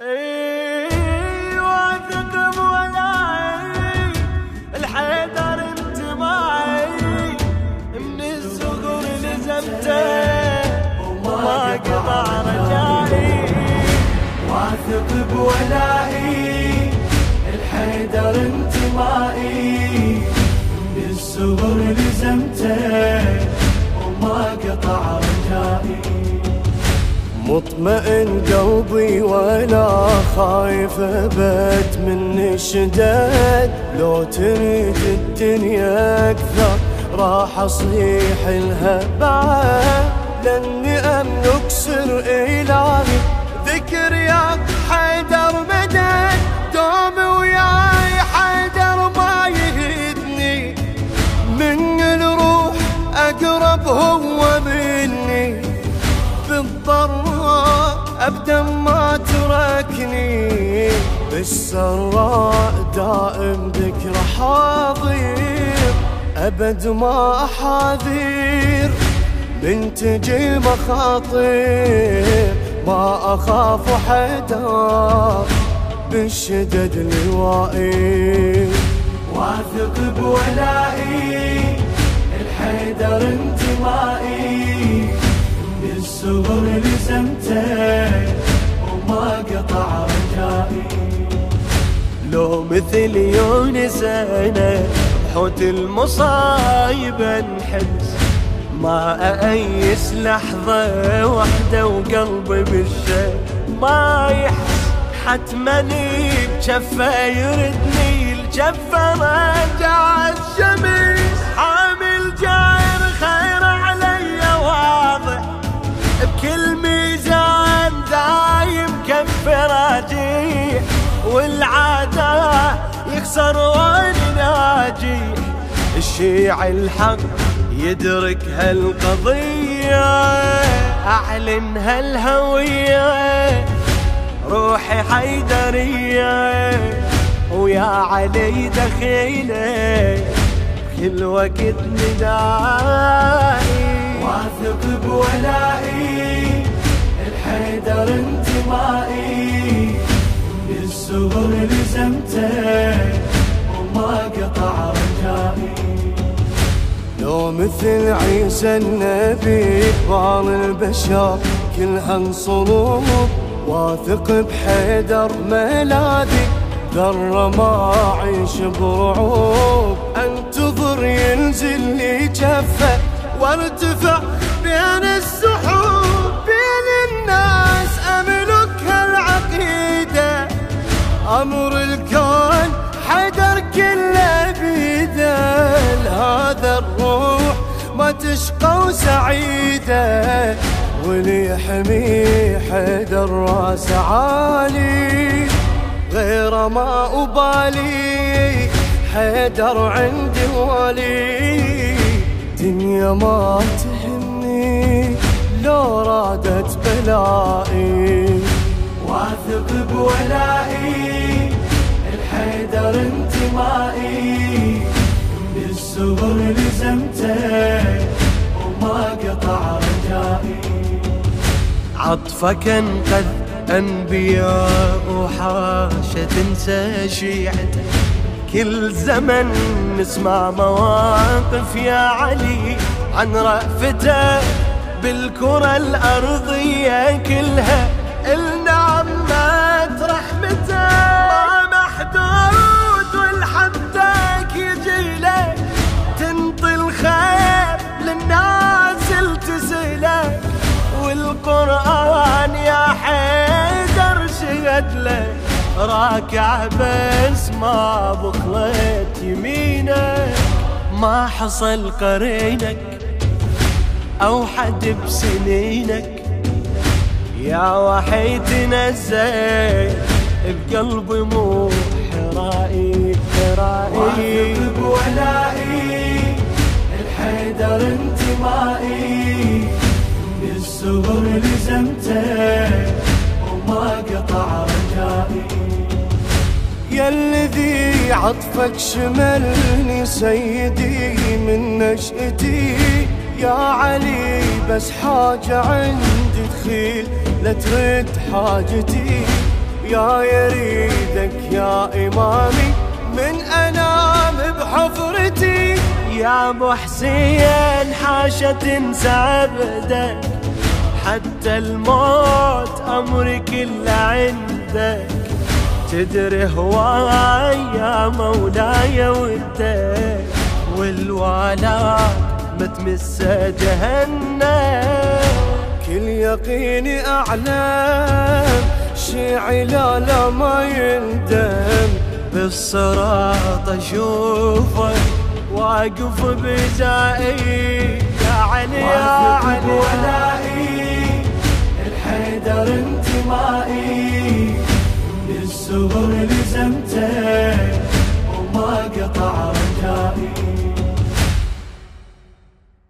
اي واثق بولاي. الحيدر انت من الصغر بولائي لزمته وما قطع رجائي. مطمئن قلبي ولا خايف أبد من الشداد لو تريد الدنيا أكثر راح أصيح لها بعد لأني أملك سر إلهي ذكر يا بالسراء دائم ذكر حاضر. أبد ما احاذير من تجي مخاطر ما أخاف حدا. بالشدد لوائي واثق بولائي. لو مثل يونس أنا بحوت المصايب انحبس. ما أأيس لحظة واحدة وقلبي بالشيء. ما يحس حتما بجفة يردني الجفة رجع الشمس حامل جاير يخسر وين ناجي. الشيع الحق يدرك هالقضية أعلن هالهوية. روحي حيدرية ويا علي دخيلة. كل وقت ندائي. واثق بولائي الحيدر انتمائي. بالصغر لزمته. مثل عيسى النبي كبار البشر كلها انصروب واثق بحيدر ملاذي ذرة ما أعيش برعوب. انتظر ينزل لي جفة وارتفع بين السحوب. بين الناس أملك هالعقيدة أمر تشقى وسعيدة واللي يحمي حيدر راس عالي. غير ما أبالي حيدر عندي والي. دنيا ما تهمني لو رادت بلائي. واثق بولائي الحيدر انتمائي. بالصغر لزمته عطفك انقذ أنبياء وحاشة تنسى شيعته كل زمن نسمع مواقف يا علي عن رأفته بالكرة الأرضية كلها. لك راكع بس ما بخلت يمينك ما حصل قرينك أو حد بسنينك. يا وحي تنزل بقلبي مو حرائي. حرائي بولائي الحيدر انتمائي. بالصغر لزمته وما قطع يا الذي عطفك شملني سيدي من نشأتي. يا علي بس حاجة عندي تخيل لا ترد حاجتي. يا يريدك يا إمامي من أنام بحفرتي. يا ابو حسين حاشا تنسى عبدك حتى الموت امري كله عندك. تدري هواي يا مولاي ودك والوالد متمس جهنم. كل يقيني أعلم شيعي لا لا ما يندم. بالصراط اشوفك واقف بزائي يا علي يا علي. ولائي الحيدر انتمائي. بالسهر لزمتك وما قطع رجائي